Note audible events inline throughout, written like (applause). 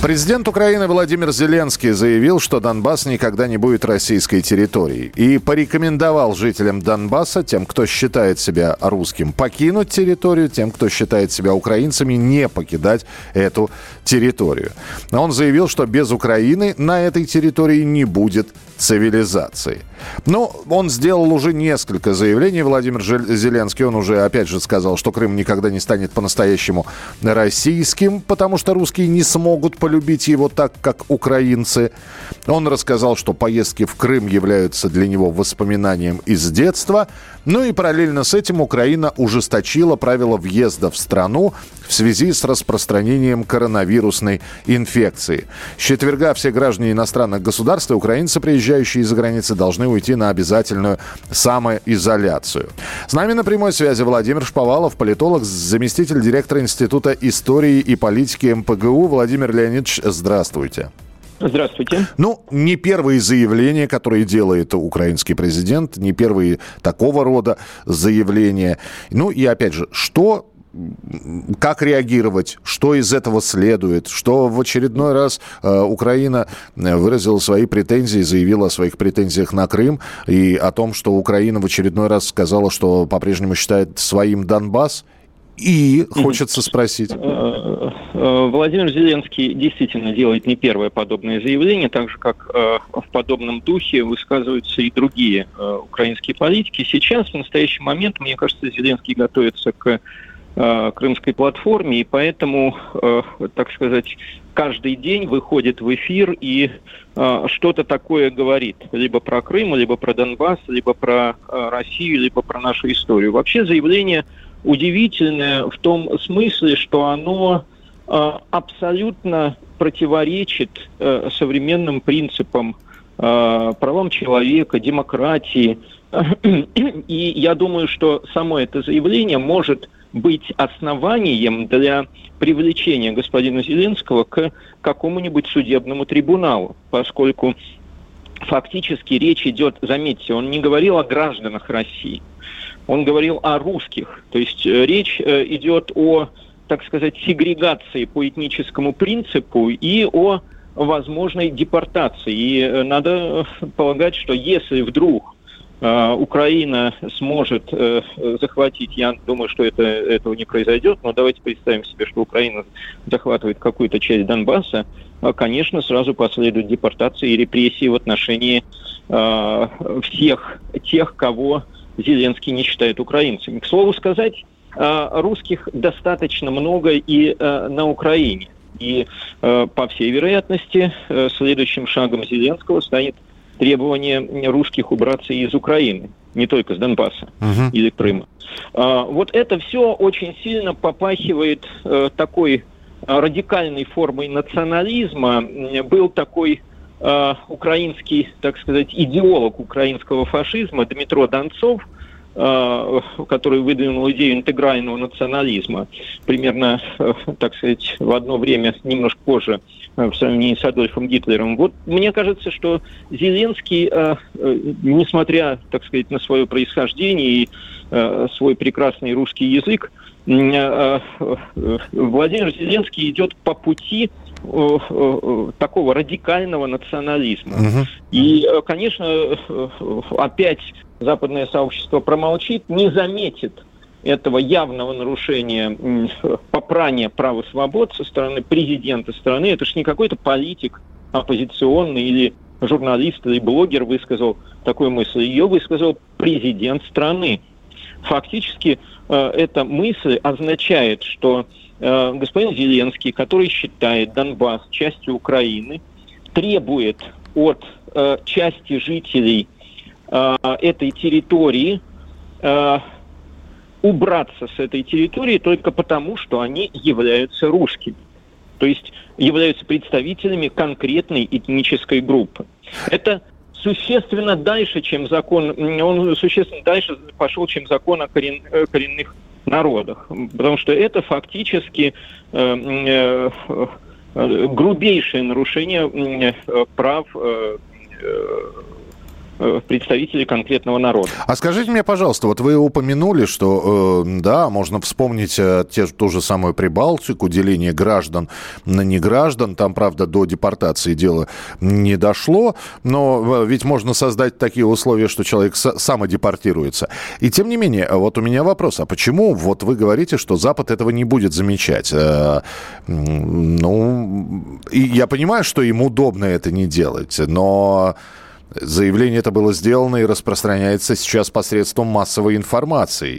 Президент Украины Владимир Зеленский заявил, что Донбасс никогда не будет российской территорией. И порекомендовал жителям Донбасса, тем, кто считает себя русским, покинуть территорию, тем, кто считает себя украинцами, не покидать эту территорию. Он заявил, что без Украины на этой территории не будет цивилизации. Ну, он сделал уже несколько заявлений, Владимир Зеленский. Он уже, опять же, сказал, что Крым никогда не станет по-настоящему российским, потому что русские не смогут полюбить его так, как украинцы. Он рассказал, что поездки в Крым являются для него воспоминанием из детства. Ну и параллельно с этим Украина ужесточила правила въезда в страну в связи с распространением коронавирусной инфекции. С четверга все граждане иностранных государств и украинцы, приезжающие из-за границы, должны уйти на обязательную самоизоляцию. С нами на прямой связи Владимир Шповалов, политолог, заместитель директора Института истории и политики МПГУ. Владимир Леонидович, здравствуйте. Здравствуйте. Ну, не первые заявления, которые делает украинский президент, не первые такого рода заявления. Ну и опять же, что как реагировать, что из этого следует, что в очередной раз э, Украина выразила свои претензии, заявила о своих претензиях на Крым и о том, что Украина в очередной раз сказала, что по-прежнему считает своим Донбасс. И хочется спросить. Э, э, Владимир Зеленский действительно делает не первое подобное заявление, так же как в подобном духе высказываются и другие украинские политики. Сейчас, в настоящий момент, мне кажется, Зеленский готовится к Э, крымской платформе, и поэтому, э, так сказать, каждый день выходит в эфир и э, что-то такое говорит, либо про Крым, либо про Донбасс, либо про Россию, либо про нашу историю. Вообще заявление удивительное в том смысле, что оно абсолютно противоречит современным принципам правам человека, демократии. (clears throat) И я думаю, что само это заявление может быть основанием для привлечения господина Зеленского к какому-нибудь судебному трибуналу, поскольку фактически речь идет, заметьте, он не говорил о гражданах России, он говорил о русских. То есть э, речь э, идет о, так сказать, сегрегации по этническому принципу и о возможной депортации. И э, надо полагать, что если вдруг Украина сможет захватить, я думаю, что это, этого не произойдет, но давайте представим себе, что Украина захватывает какую-то часть Донбасса, а, конечно, сразу последуют депортации и репрессии в отношении всех тех, кого Зеленский не считает украинцами. К слову сказать, русских достаточно много и на Украине. И, по всей вероятности, следующим шагом Зеленского станет требование русских убраться из Украины, не только с Донбасса uh-huh. или Крыма. А, вот это все очень сильно попахивает а, такой радикальной формой национализма. Был такой а, украинский, так сказать, идеолог украинского фашизма Дмитро Донцов – Э, который выдвинул идею интегрального национализма, примерно, э, так сказать, в одно время, немножко позже, э, в сравнении с Адольфом Гитлером. Вот мне кажется, что Зеленский, несмотря, так сказать, на свое происхождение и свой прекрасный русский язык, Владимир Зеленский идет по пути такого радикального национализма. Угу. И, конечно, опять западное сообщество промолчит, не заметит этого явного нарушения попрания прав и свобод со стороны президента страны. Это же не какой-то политик оппозиционный или журналист или блогер высказал такую мысль. Ее высказал президент страны. Фактически э, эта мысль означает, что э, господин Зеленский, который считает Донбасс частью Украины, требует от э, части жителей этой территории убраться с этой территории только потому, что они являются русскими. То есть являются представителями конкретной этнической группы. Это существенно дальше, чем закон, он существенно дальше пошел, чем закон о корен, э, коренных народах. Потому что это фактически э, э, грубейшее нарушение прав Э, представителей конкретного народа. А скажите мне, пожалуйста, вот вы упомянули, что, э, да, можно вспомнить э, те, ту же самую Прибалтику, деление граждан на неграждан. Там, правда, до депортации дело не дошло, но э, ведь можно создать такие условия, что человек самодепортируется. И тем не менее, вот у меня вопрос, а почему вот вы говорите, что Запад этого не будет замечать? Э, ну, и я понимаю, что им удобно это не делать, но... Заявление это было сделано и распространяется сейчас посредством массовой информации.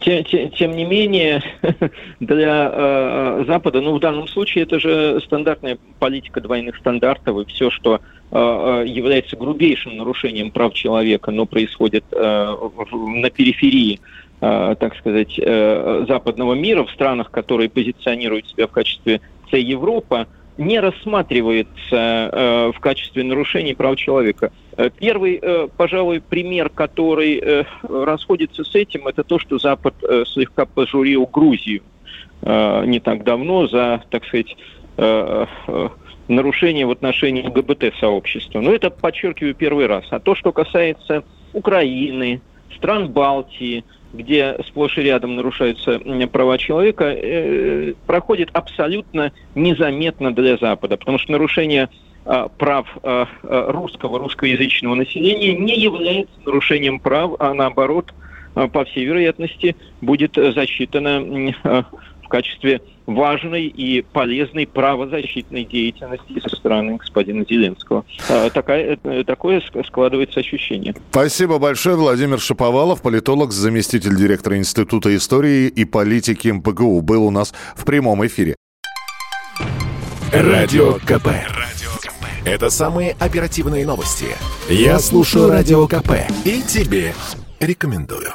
Тем, тем, тем не менее, (laughs) для э, Запада, ну в данном случае это же стандартная политика двойных стандартов, и все, что э, является грубейшим нарушением прав человека, но происходит э, на периферии э, так сказать, э, западного мира, в странах, которые позиционируют себя в качестве С Европа, не рассматривается э, в качестве нарушений прав человека. Э, первый, э, пожалуй, пример, который э, расходится с этим, это то, что Запад э, слегка пожурил Грузию э, не так давно за, так сказать, э, э, нарушение в отношении ЛГБТ-сообщества. Но это, подчеркиваю, первый раз. А то, что касается Украины, стран Балтии, где сплошь и рядом нарушаются права человека, э, проходит абсолютно незаметно для Запада, потому что нарушение а, прав а, русского, русскоязычного населения не является нарушением прав, а наоборот, по всей вероятности, будет засчитано в качестве важной и полезной правозащитной деятельности со стороны господина Зеленского. А, такая, э, такое складывается ощущение. Спасибо большое. Владимир Шаповалов, политолог, заместитель директора Института истории и политики МПГУ, был у нас в прямом эфире. Радио КП. Это самые оперативные новости. Я слушаю Радио КП и тебе рекомендую.